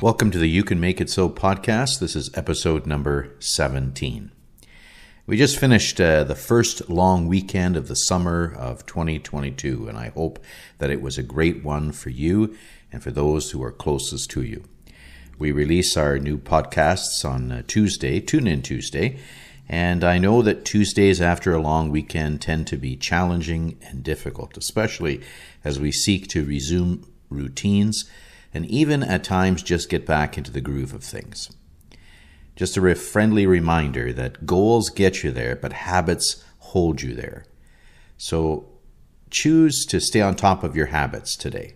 Welcome to the You Can Make It So podcast. This is episode number 17. We just finished uh, the first long weekend of the summer of 2022, and I hope that it was a great one for you and for those who are closest to you. We release our new podcasts on uh, Tuesday, Tune In Tuesday, and I know that Tuesdays after a long weekend tend to be challenging and difficult, especially as we seek to resume routines and even at times just get back into the groove of things. Just a friendly reminder that goals get you there, but habits hold you there. So choose to stay on top of your habits today.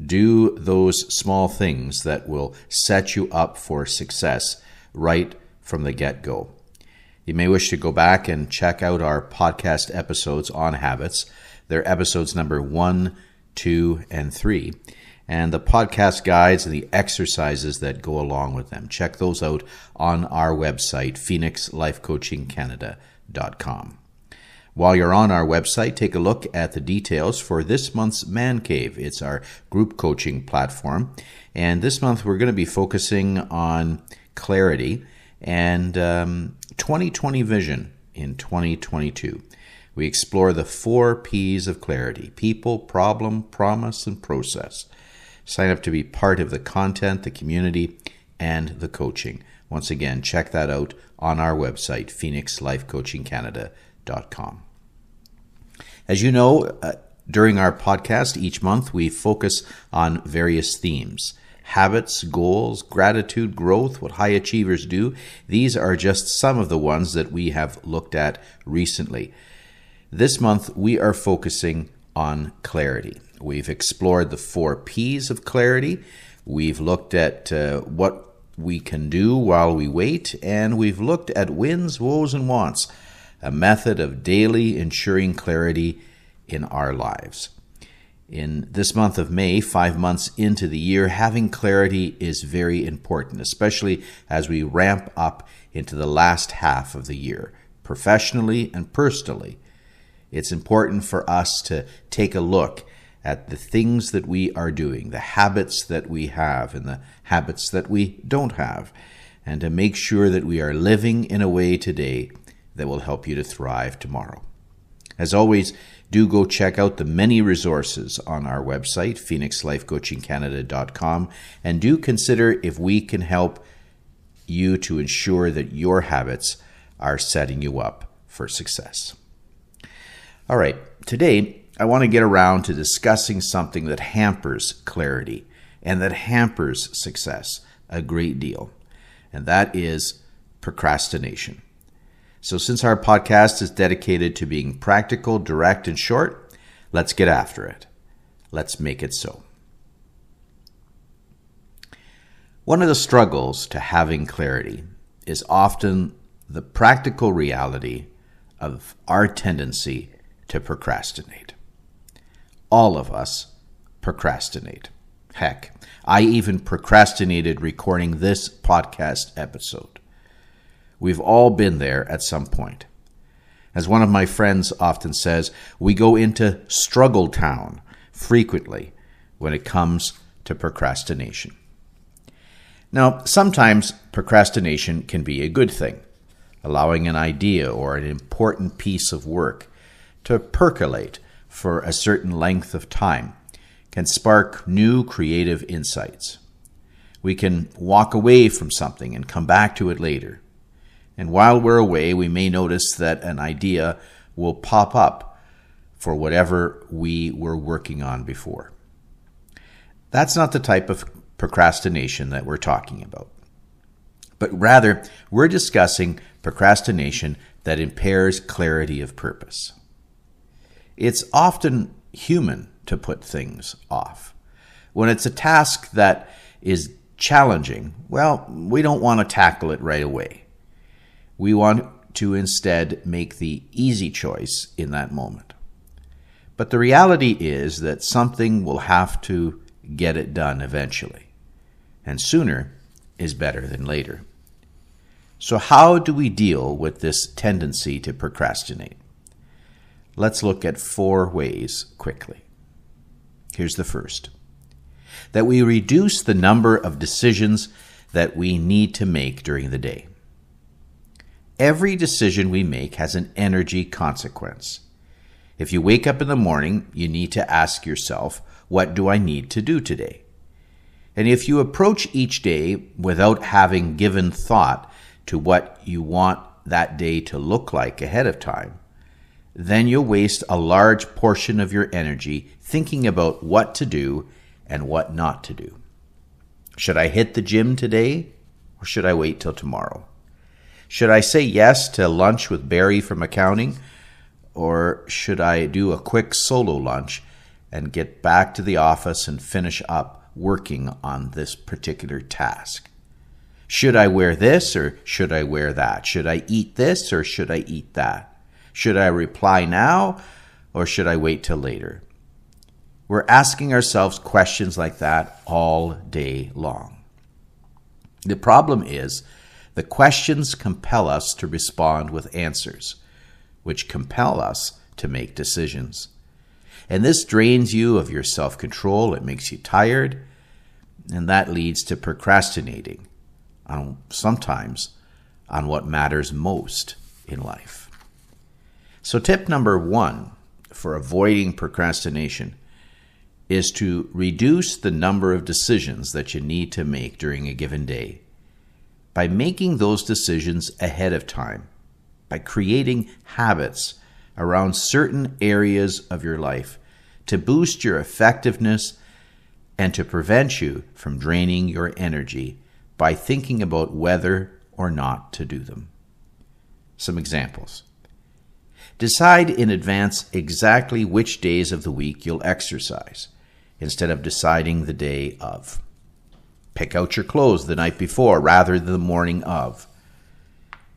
Do those small things that will set you up for success right from the get go. You may wish to go back and check out our podcast episodes on habits. They're episodes number one, two, and three and the podcast guides and the exercises that go along with them. Check those out on our website, phoenixlifecoachingcanada.com. While you're on our website, take a look at the details for this month's Man Cave. It's our group coaching platform. And this month we're going to be focusing on clarity and um, 2020 vision in 2022. We explore the four P's of clarity people, problem, promise, and process. Sign up to be part of the content, the community, and the coaching. Once again, check that out on our website, phoenixlifecoachingcanada.com. As you know, uh, during our podcast each month, we focus on various themes habits, goals, gratitude, growth, what high achievers do. These are just some of the ones that we have looked at recently. This month, we are focusing on clarity. We've explored the four P's of clarity. We've looked at uh, what we can do while we wait, and we've looked at wins, woes, and wants, a method of daily ensuring clarity in our lives. In this month of May, five months into the year, having clarity is very important, especially as we ramp up into the last half of the year, professionally and personally. It's important for us to take a look at the things that we are doing, the habits that we have, and the habits that we don't have, and to make sure that we are living in a way today that will help you to thrive tomorrow. As always, do go check out the many resources on our website, phoenixlifecoachingcanada.com, and do consider if we can help you to ensure that your habits are setting you up for success. All right, today I want to get around to discussing something that hampers clarity and that hampers success a great deal, and that is procrastination. So, since our podcast is dedicated to being practical, direct, and short, let's get after it. Let's make it so. One of the struggles to having clarity is often the practical reality of our tendency to procrastinate all of us procrastinate. Heck, I even procrastinated recording this podcast episode. We've all been there at some point. As one of my friends often says, we go into struggle town frequently when it comes to procrastination. Now, sometimes procrastination can be a good thing, allowing an idea or an important piece of work to percolate for a certain length of time can spark new creative insights. We can walk away from something and come back to it later. And while we're away, we may notice that an idea will pop up for whatever we were working on before. That's not the type of procrastination that we're talking about. But rather, we're discussing procrastination that impairs clarity of purpose. It's often human to put things off. When it's a task that is challenging, well, we don't want to tackle it right away. We want to instead make the easy choice in that moment. But the reality is that something will have to get it done eventually, and sooner is better than later. So, how do we deal with this tendency to procrastinate? Let's look at four ways quickly. Here's the first that we reduce the number of decisions that we need to make during the day. Every decision we make has an energy consequence. If you wake up in the morning, you need to ask yourself, what do I need to do today? And if you approach each day without having given thought to what you want that day to look like ahead of time, then you'll waste a large portion of your energy thinking about what to do and what not to do. Should I hit the gym today or should I wait till tomorrow? Should I say yes to lunch with Barry from accounting or should I do a quick solo lunch and get back to the office and finish up working on this particular task? Should I wear this or should I wear that? Should I eat this or should I eat that? Should I reply now or should I wait till later? We're asking ourselves questions like that all day long. The problem is the questions compel us to respond with answers, which compel us to make decisions. And this drains you of your self control, it makes you tired, and that leads to procrastinating, on, sometimes on what matters most in life. So, tip number one for avoiding procrastination is to reduce the number of decisions that you need to make during a given day by making those decisions ahead of time, by creating habits around certain areas of your life to boost your effectiveness and to prevent you from draining your energy by thinking about whether or not to do them. Some examples. Decide in advance exactly which days of the week you'll exercise instead of deciding the day of. Pick out your clothes the night before rather than the morning of.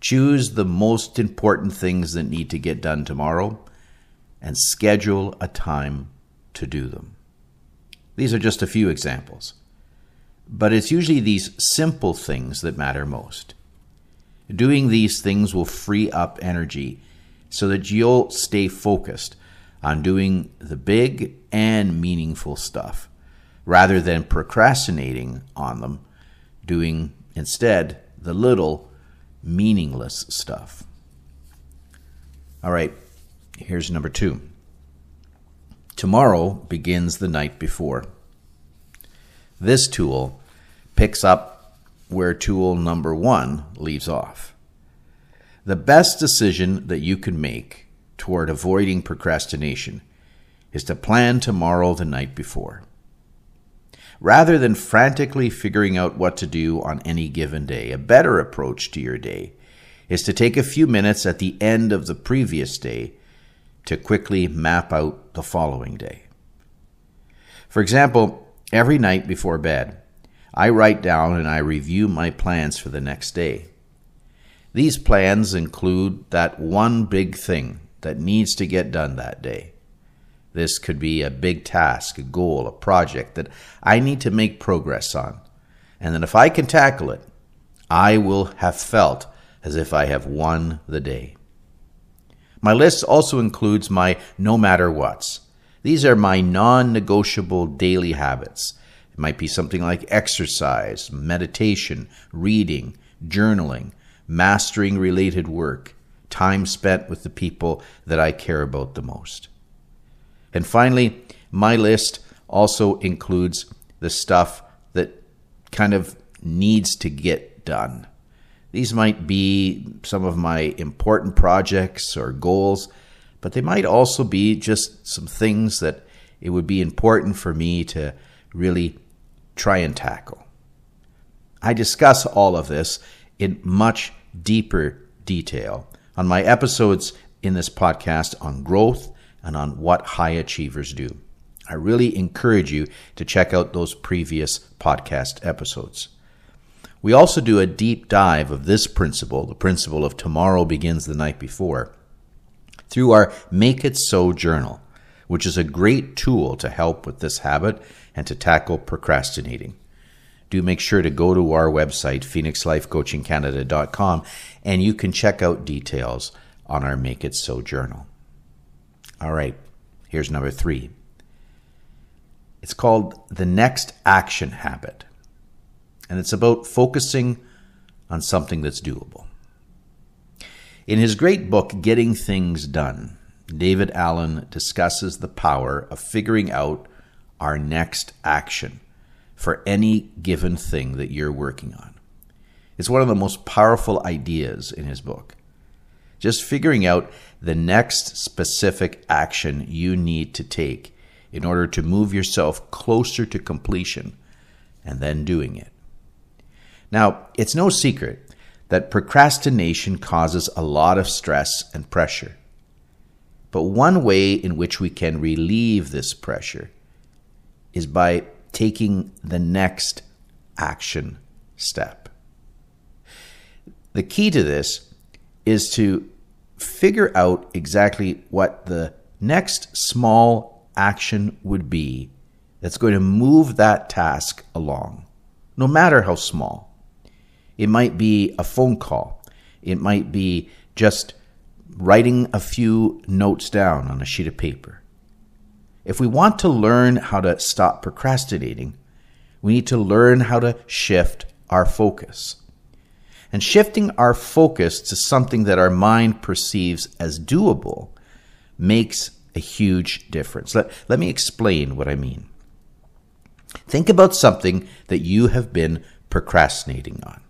Choose the most important things that need to get done tomorrow and schedule a time to do them. These are just a few examples. But it's usually these simple things that matter most. Doing these things will free up energy so that you'll stay focused on doing the big and meaningful stuff rather than procrastinating on them, doing instead the little meaningless stuff. All right, here's number two. Tomorrow begins the night before. This tool picks up where tool number one leaves off. The best decision that you can make toward avoiding procrastination is to plan tomorrow the night before. Rather than frantically figuring out what to do on any given day, a better approach to your day is to take a few minutes at the end of the previous day to quickly map out the following day. For example, every night before bed, I write down and I review my plans for the next day. These plans include that one big thing that needs to get done that day. This could be a big task, a goal, a project that I need to make progress on. And then if I can tackle it, I will have felt as if I have won the day. My list also includes my no matter what's. These are my non negotiable daily habits. It might be something like exercise, meditation, reading, journaling, mastering related work, time spent with the people that I care about the most. And finally, my list also includes the stuff that kind of needs to get done. These might be some of my important projects or goals, but they might also be just some things that it would be important for me to really try and tackle. I discuss all of this in much deeper detail on my episodes in this podcast on growth and on what high achievers do. I really encourage you to check out those previous podcast episodes. We also do a deep dive of this principle, the principle of tomorrow begins the night before, through our Make It So journal, which is a great tool to help with this habit and to tackle procrastinating do make sure to go to our website, phoenixlifecoachingcanada.com, and you can check out details on our Make It So journal. All right, here's number three. It's called The Next Action Habit. And it's about focusing on something that's doable. In his great book, Getting Things Done, David Allen discusses the power of figuring out our next action for any given thing that you're working on. It's one of the most powerful ideas in his book. Just figuring out the next specific action you need to take in order to move yourself closer to completion and then doing it. Now, it's no secret that procrastination causes a lot of stress and pressure. But one way in which we can relieve this pressure is by taking the next action step. The key to this is to figure out exactly what the next small action would be that's going to move that task along, no matter how small. It might be a phone call, it might be just writing a few notes down on a sheet of paper. If we want to learn how to stop procrastinating, we need to learn how to shift our focus. And shifting our focus to something that our mind perceives as doable makes a huge difference. Let, let me explain what I mean. Think about something that you have been procrastinating on,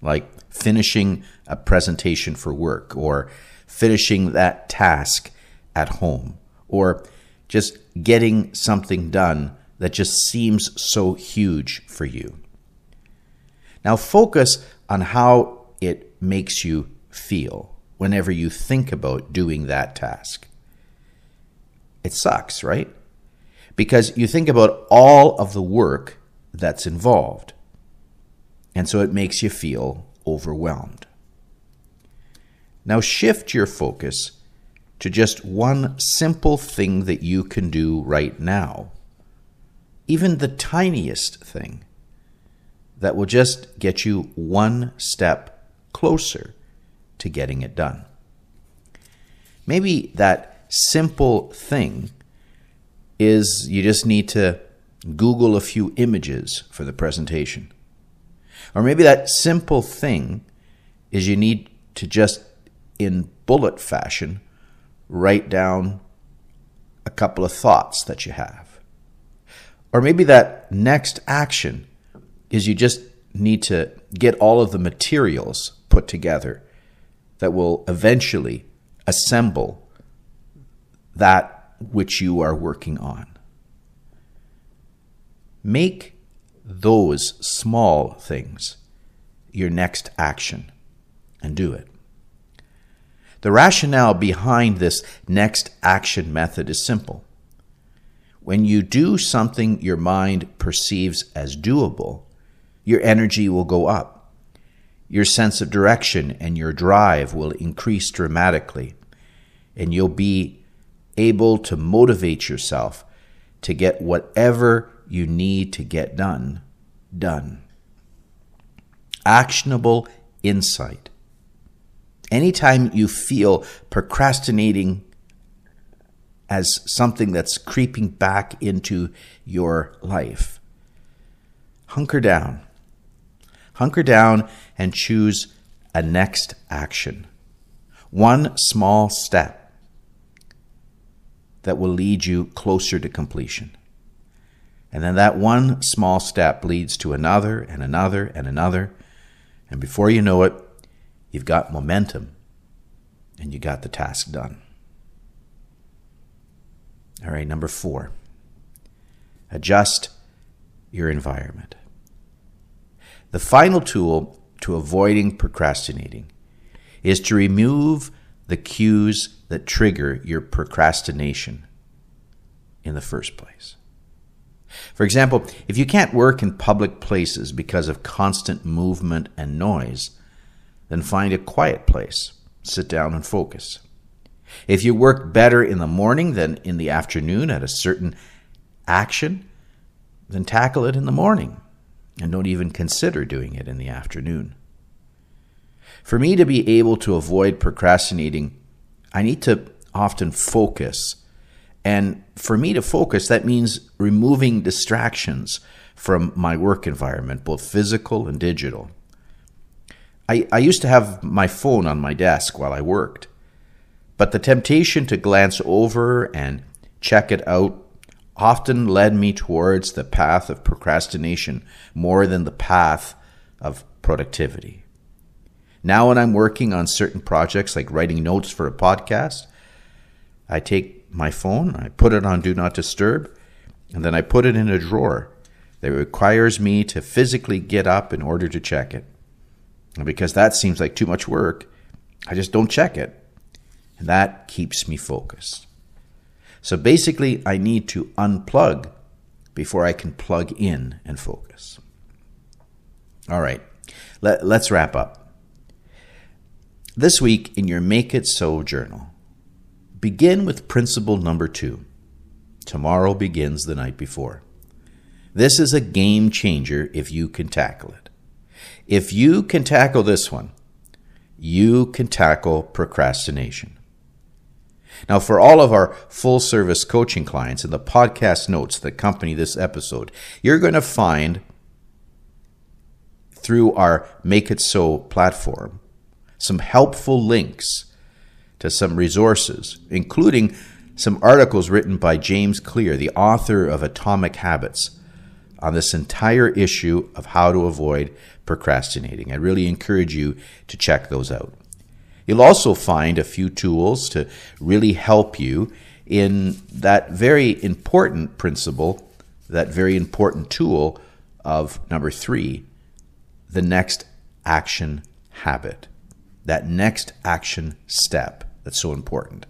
like finishing a presentation for work, or finishing that task at home, or just getting something done that just seems so huge for you. Now, focus on how it makes you feel whenever you think about doing that task. It sucks, right? Because you think about all of the work that's involved. And so it makes you feel overwhelmed. Now shift your focus to just one simple thing that you can do right now. Even the tiniest thing that will just get you one step closer to getting it done. Maybe that simple thing is you just need to Google a few images for the presentation. Or maybe that simple thing is you need to just, in bullet fashion, write down a couple of thoughts that you have. Or maybe that next action is you just need to get all of the materials put together that will eventually assemble that which you are working on. Make those small things your next action and do it. The rationale behind this next action method is simple. When you do something your mind perceives as doable, your energy will go up. Your sense of direction and your drive will increase dramatically, and you'll be able to motivate yourself to get whatever you need to get done, done. Actionable insight anytime you feel procrastinating as something that's creeping back into your life, hunker down. Hunker down and choose a next action. One small step that will lead you closer to completion. And then that one small step leads to another and another and another. And before you know it, You've got momentum and you got the task done. All right, number four, adjust your environment. The final tool to avoiding procrastinating is to remove the cues that trigger your procrastination in the first place. For example, if you can't work in public places because of constant movement and noise, then find a quiet place, sit down and focus. If you work better in the morning than in the afternoon at a certain action, then tackle it in the morning and don't even consider doing it in the afternoon. For me to be able to avoid procrastinating, I need to often focus And for me to focus, that means removing distractions from my work environment, both physical and digital. I, I used to have my phone on my desk while I worked, but the temptation to glance over and check it out often led me towards the path of procrastination more than the path of productivity. Now, when I'm working on certain projects like writing notes for a podcast, I take my phone, I put it on Do Not Disturb, and then I put it in a drawer that requires me to physically get up in order to check it. Because that seems like too much work, I just don't check it. And that keeps me focused. So basically, I need to unplug before I can plug in and focus. All right, let, us wrap up. This week in your Make It So journal, begin with principle number two tomorrow begins the night before. This is a game changer if you can tackle it. If you can tackle this one, you can tackle procrastination. Now, for all of our full service coaching clients in the podcast notes that accompany this episode, you're going to find through our Make It So platform some helpful links to some resources, including some articles written by James Clear, the author of Atomic Habits, on this entire issue of how to avoid procrastinating. I really encourage you to check those out. You'll also find a few tools to really help you in that very important principle, that very important tool of number three, the next action habit, that next action step that's so important.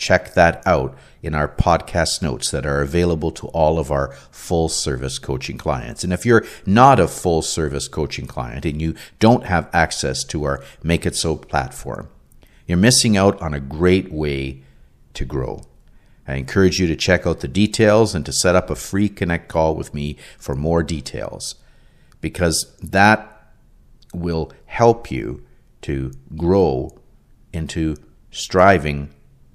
Check that out in our podcast notes that are available to all of our full service coaching clients. And if you're not a full service coaching client and you don't have access to our Make It So platform, you're missing out on a great way to grow. I encourage you to check out the details and to set up a free connect call with me for more details because that will help you to grow into striving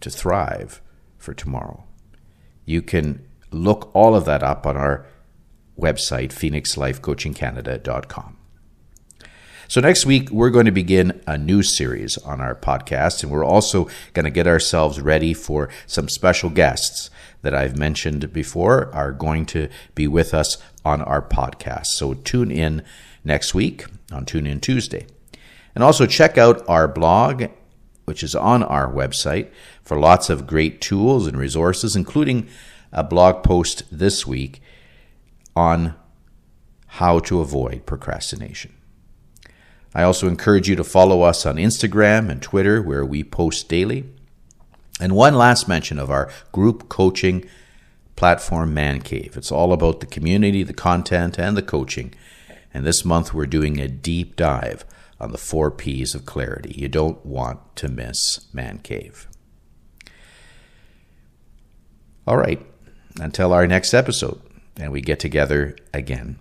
to thrive for tomorrow. You can look all of that up on our website, phoenixlifecoachingcanada.com. So, next week, we're going to begin a new series on our podcast, and we're also going to get ourselves ready for some special guests that I've mentioned before are going to be with us on our podcast. So, tune in next week on Tune In Tuesday. And also check out our blog which is on our website for lots of great tools and resources, including a blog post this week on how to avoid procrastination. I also encourage you to follow us on Instagram and Twitter, where we post daily. And one last mention of our group coaching platform, Man Cave. It's all about the community, the content, and the coaching. And this month we're doing a deep dive on the four P's of clarity. You don't want to miss Man Cave. All right, until our next episode, and we get together again.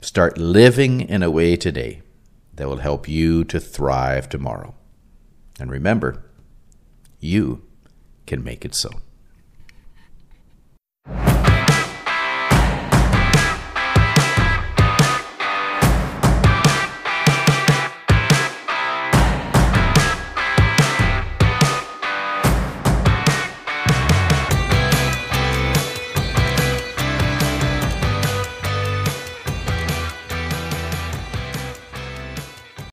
Start living in a way today that will help you to thrive tomorrow. And remember, you can make it so.